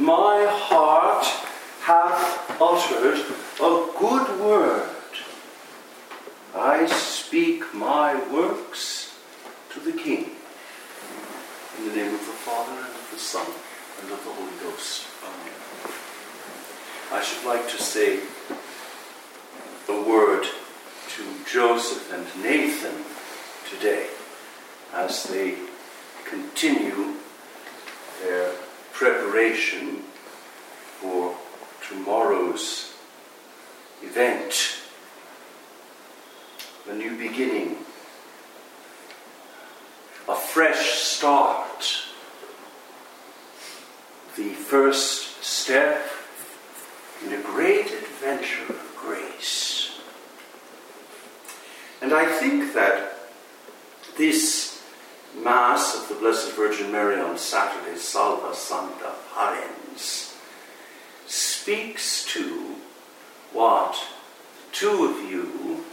my heart hath uttered a good word. I speak my works to the King. In the name of the Father, and of the Son, and of the Holy Ghost. Amen. I should like to say a word to Joseph and Nathan today as they continue preparation for tomorrow's event, a new beginning, a fresh start, the first step in a great adventure of grace. And I think that this Mass of the Blessed Virgin Mary on Saturday, Salve Sancta Parens, speaks to what the two of you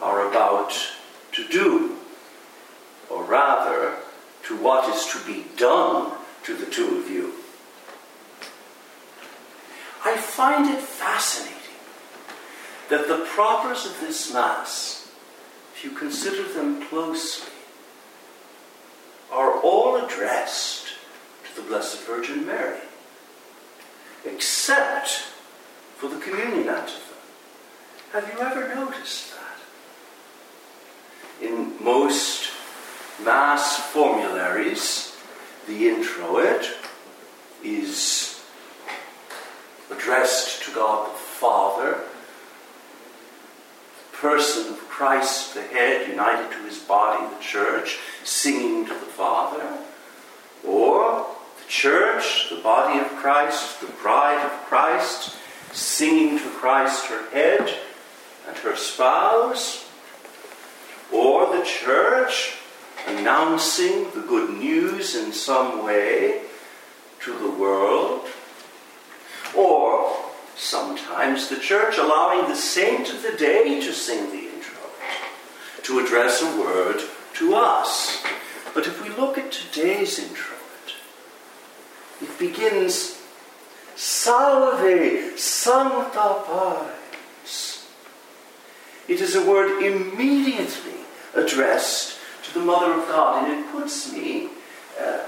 are about to do, or rather, to what is to be done to the two of you. I find it fascinating that the propers of this Mass, if you consider them closely, are all addressed to the Blessed Virgin Mary, except for the communion antiphon. Have you ever noticed that? In most Mass formularies, the introit is addressed to God the Father, the person of Christ, the head, united to his body, the church, singing to the Father, or the church, the body of Christ, the bride of Christ, singing to Christ, her head, and her spouse, or the church announcing the good news in some way to the world, or sometimes the church allowing the saint of the day to sing the to address a word to us. But if we look at today's introit, it begins Salve Sancta Parens. It is a word immediately addressed to the Mother of God, and it puts me uh,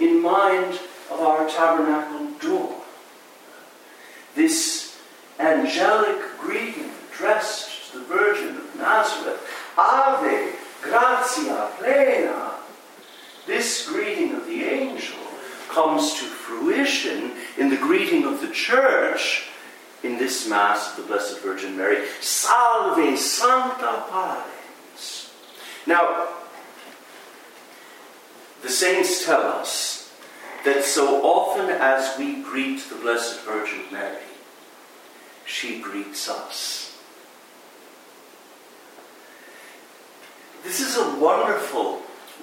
in mind of our tabernacle door. This angelic greeting addressed to the Virgin of Nazareth, Ave, gratia plena. This greeting of the angel comes to fruition in the greeting of the church in this Mass of the Blessed Virgin Mary. Salve Sancta Parens. Now, the saints tell us that so often as we greet the Blessed Virgin Mary, she greets us. This is a wonderful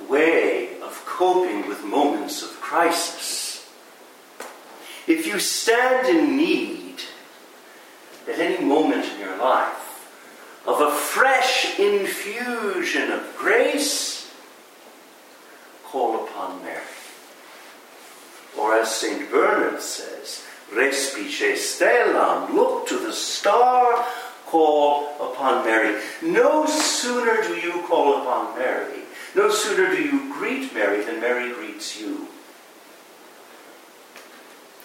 way of coping with moments of crisis. If you stand in need at any moment in your life of a fresh infusion of grace, call upon Mary. Or as St. Bernard says, respice stellam, look to the star, call upon Mary. No sooner do you call upon Mary, no sooner do you greet Mary than Mary greets you.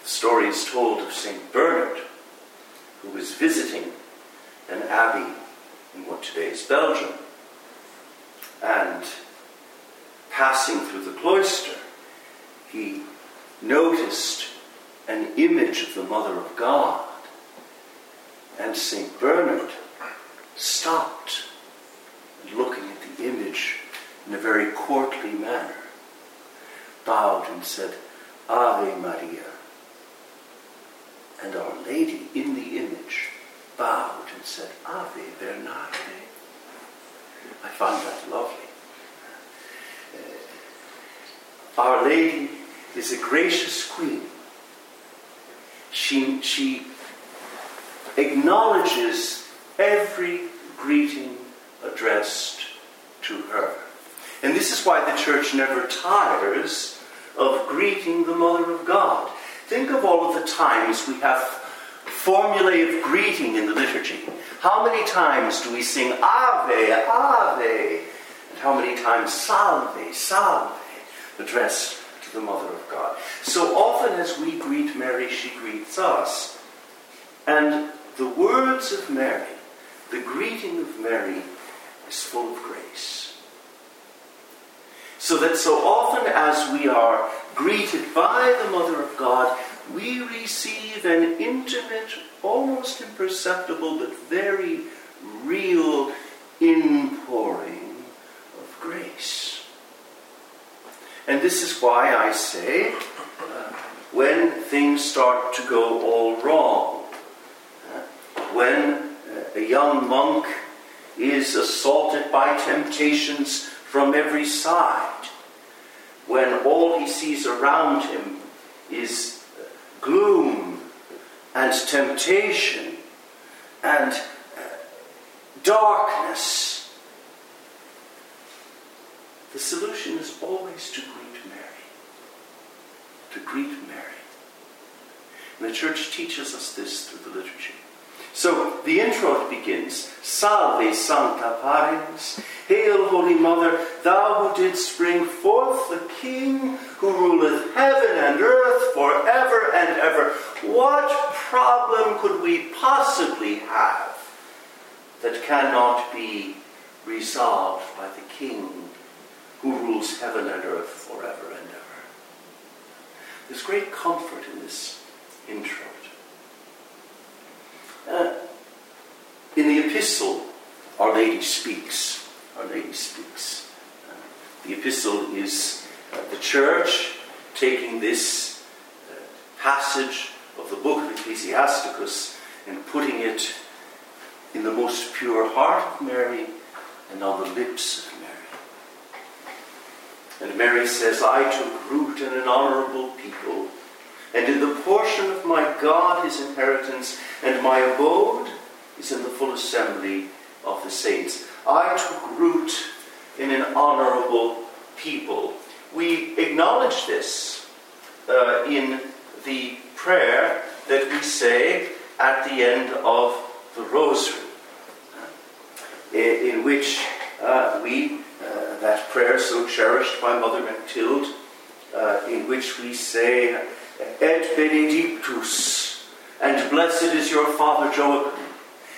The story is told of St. Bernard, who was visiting an abbey in what today is Belgium, and passing through the cloister, he noticed an image of the Mother of God. And St. Bernard stopped, looking at the image in a very courtly manner, bowed and said, Ave Maria. And Our Lady in the image bowed and said, Ave Bernarde. I found that lovely. Uh, Our Lady is a gracious queen. She, she acknowledges every greeting addressed to her. And this is why the church never tires of greeting the Mother of God. Think of all of the times we have formulae of greeting in the liturgy. How many times do we sing Ave, Ave? And how many times Salve, Salve, addressed to the Mother of God? So often as we greet Mary, she greets us. And the words of Mary, the greeting of Mary, is full of grace. So that so often as we are greeted by the Mother of God, we receive an intimate, almost imperceptible, but very real inpouring of grace. And this is why I say, uh, when things start to go all wrong, when uh, a young monk is assaulted by temptations from every side, when all he sees around him is gloom and temptation and uh, darkness. The solution is always to greet Mary. To greet Mary. And the church teaches us this through the liturgy. So the intro begins Salve Sancta Parens, Hail, Holy Mother, thou who didst bring forth the King who ruleth heaven and earth forever and ever. What problem could we possibly have that cannot be resolved by the King who rules heaven and earth forever and ever? There's great comfort in this introit. Uh, in the epistle, Our Lady speaks. Our Lady speaks. Uh, the epistle is uh, the church taking this uh, passage of the book of Ecclesiasticus and putting it in the most pure heart of Mary and on the lips of Mary. And Mary says, I took root in an honorable people and in the portion of my God his inheritance, and my abode is in the full assembly of the saints. I took root in an honorable people. We acknowledge this uh, in the prayer that we say at the end of the Rosary, in which uh, we, uh, that prayer so cherished by Mother Mectilde, uh, in which we say, et benedictus, and blessed is your father Joachim,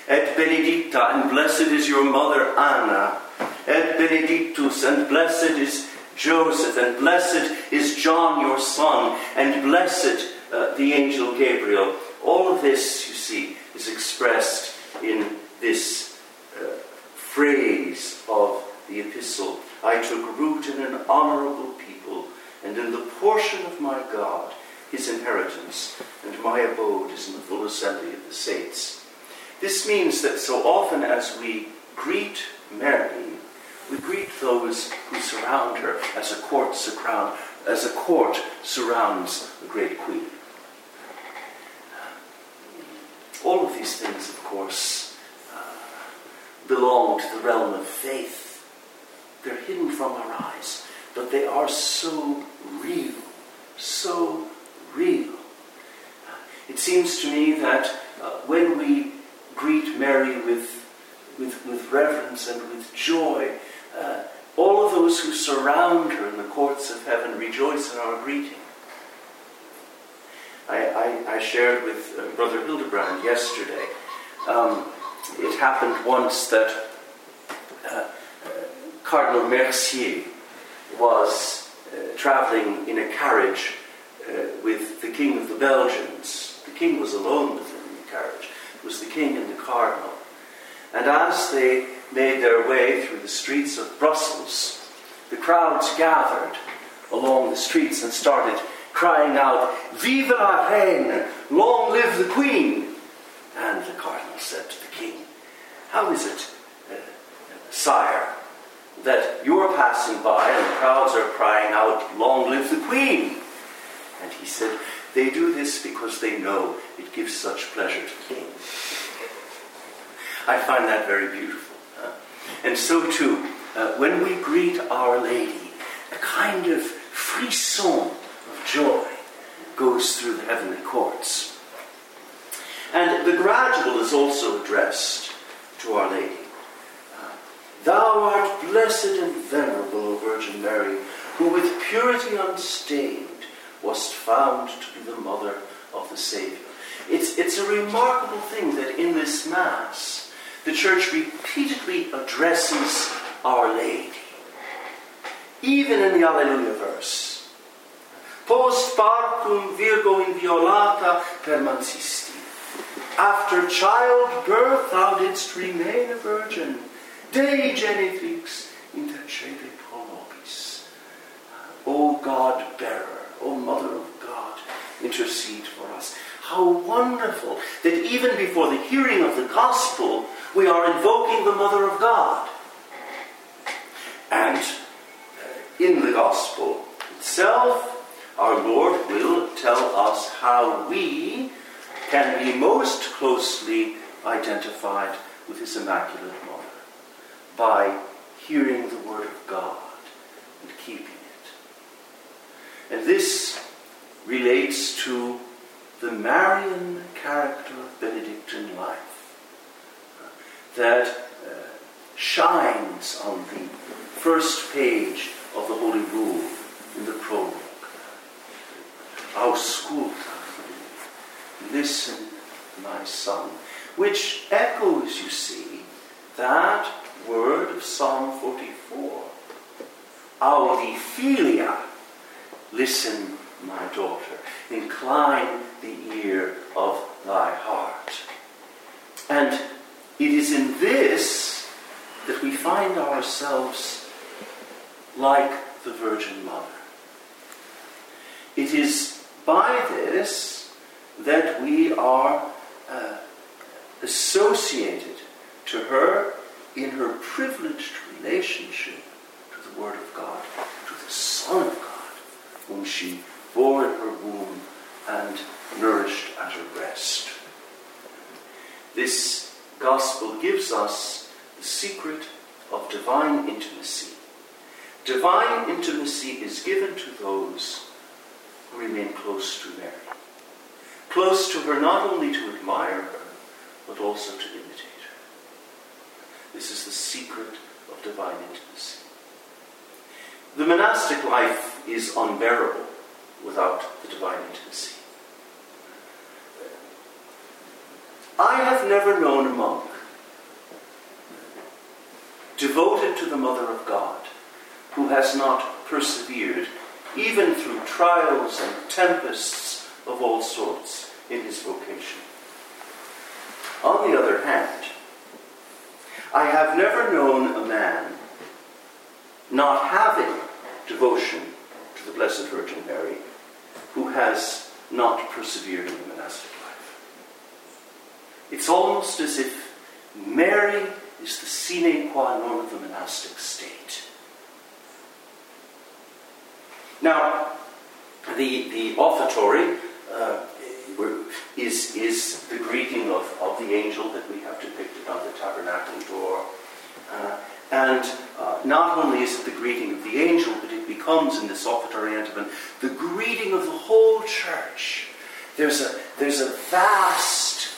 et benedicta, and blessed is your mother Anna, et benedictus, and blessed is Joseph, and blessed is John your son, and blessed uh, the angel Gabriel. All of this, you see, is expressed in this uh, phrase of the epistle. I took root in an honorable people, and in the portion of my God his inheritance, and my abode is in the full assembly of the saints. This means that so often as we greet Mary, we greet those who surround her as a court surround, as a court surrounds the great queen. All of these things, of course, uh, belong to the realm of faith. They're hidden from our eyes, but they are so real, so. It seems to me that uh, when we greet Mary with, with, with reverence and with joy, uh, all of those who surround her in the courts of heaven rejoice in our greeting. I, I, I shared with uh, Brother Hildebrand yesterday. Um, it happened once that uh, Cardinal Mercier was uh, traveling in a carriage uh, with the king of the Belgians. The king was alone with him in the carriage. It was the king and the cardinal. And as they made their way through the streets of Brussels, the crowds gathered along the streets and started crying out, Vive la reine! Long live the queen! And the cardinal said to the king, How is it, uh, sire, that you're passing by and the crowds are crying out, Long live the queen? And he said, They do this because they know it gives such pleasure to the king. I find that very beautiful. Uh, and so, too, uh, when we greet Our Lady, a kind of frisson of joy goes through the heavenly courts. And the gradual is also addressed to Our Lady. Thou art blessed and venerable, O Virgin Mary, who with purity unstained wast found to be the mother of the Saviour. It's, it's a remarkable thing that in this Mass, the Church repeatedly addresses Our Lady. Even in the Alleluia verse. Post partum virgo inviolata permansisti. After childbirth thou didst remain a virgin. Dei genitrix intercede pro nobis. O God bearer, O Mother of God, intercede for us. How wonderful that even before the hearing of the gospel, we are invoking the Mother of God. And uh, in the gospel itself, our Lord will tell us how we can be most closely identified with His Immaculate Mother by hearing the Word of God and keeping. And this relates to the Marian character of Benedictine life that uh, shines on the first page of the Holy Rule in the prologue. Ausculta, listen, my son, which echoes, you see, that word of Psalm 44. Audi filia, listen, my daughter, incline the ear of thy heart. And it is in this that we find ourselves like the Virgin Mother. It is by this that we are uh, associated to her in her privileged relationship to the Word of God, to the Son of God, whom she bore in her womb and nourished at her breast. This gospel gives us the secret of divine intimacy. Divine intimacy is given to those who remain close to Mary. Close to her not only to admire her, but also to imitate her. This is the secret of divine intimacy. The monastic life is unbearable without the divine intimacy. I have never known a monk devoted to the Mother of God who has not persevered, even through trials and tempests of all sorts, in his vocation. On the other hand, I have never known a man not having devotion the Blessed Virgin Mary who has not persevered in the monastic life. it's almost as if Mary is the sine qua non of the monastic state. Now, the, the offertory uh, is, is the greeting of, of the angel that we have depicted on the tabernacle door. Uh, and uh, not only is it the greeting of the angel, but becomes in this offertory antiphon the greeting of the whole church. There's a, there's a vast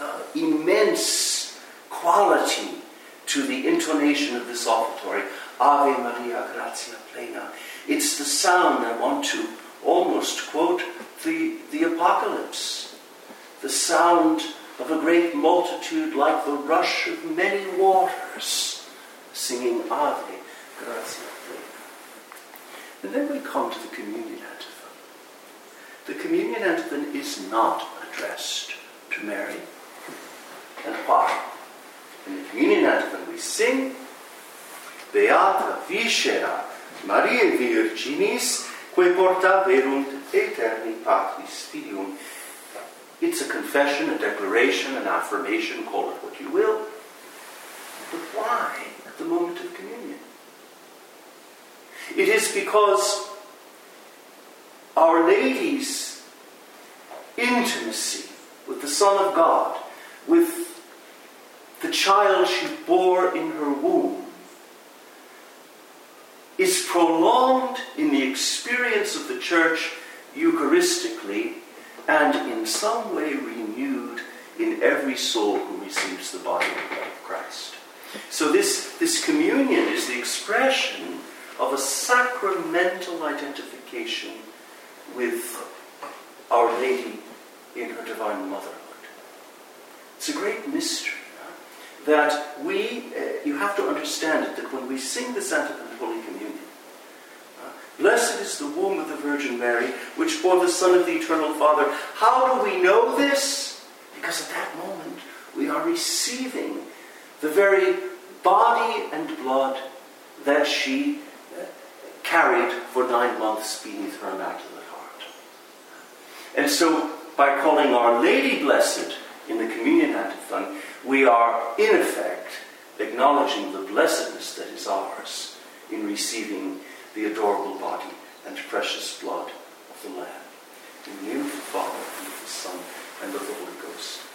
uh, immense quality to the intonation of this offertory. Ave Maria, gratia plena. It's the sound I want to almost quote the, the Apocalypse. The sound of a great multitude like the rush of many waters, singing Ave, gratia. And then we come to the communion antiphon. The communion antiphon is not addressed to Mary and why. In the communion antiphon we sing, Beata viscera Mariae Virginis, quae portaverunt aeterni patris filium. It's a confession, a declaration, an affirmation, call it what you will. But why at the moment of communion? It is because Our Lady's intimacy with the Son of God, with the child she bore in her womb, is prolonged in the experience of the church Eucharistically and in some way renewed in every soul who receives the body and blood of Christ. So this, this communion is the expression of a sacramental identification with Our Lady in her divine motherhood. It's a great mystery that we, uh, you have to understand it, that when we sing the Sacrament of Holy Communion, uh, blessed is the womb of the Virgin Mary, which bore the Son of the Eternal Father. How do we know this? Because at that moment we are receiving the very body and blood that she carried for nine months beneath her Immaculate Heart. And so, by calling Our Lady Blessed in the Communion Antiphon, we are, in effect, acknowledging the blessedness that is ours in receiving the adorable body and precious blood of the Lamb. In the name of the Father, and of the Son, and of the Holy Ghost.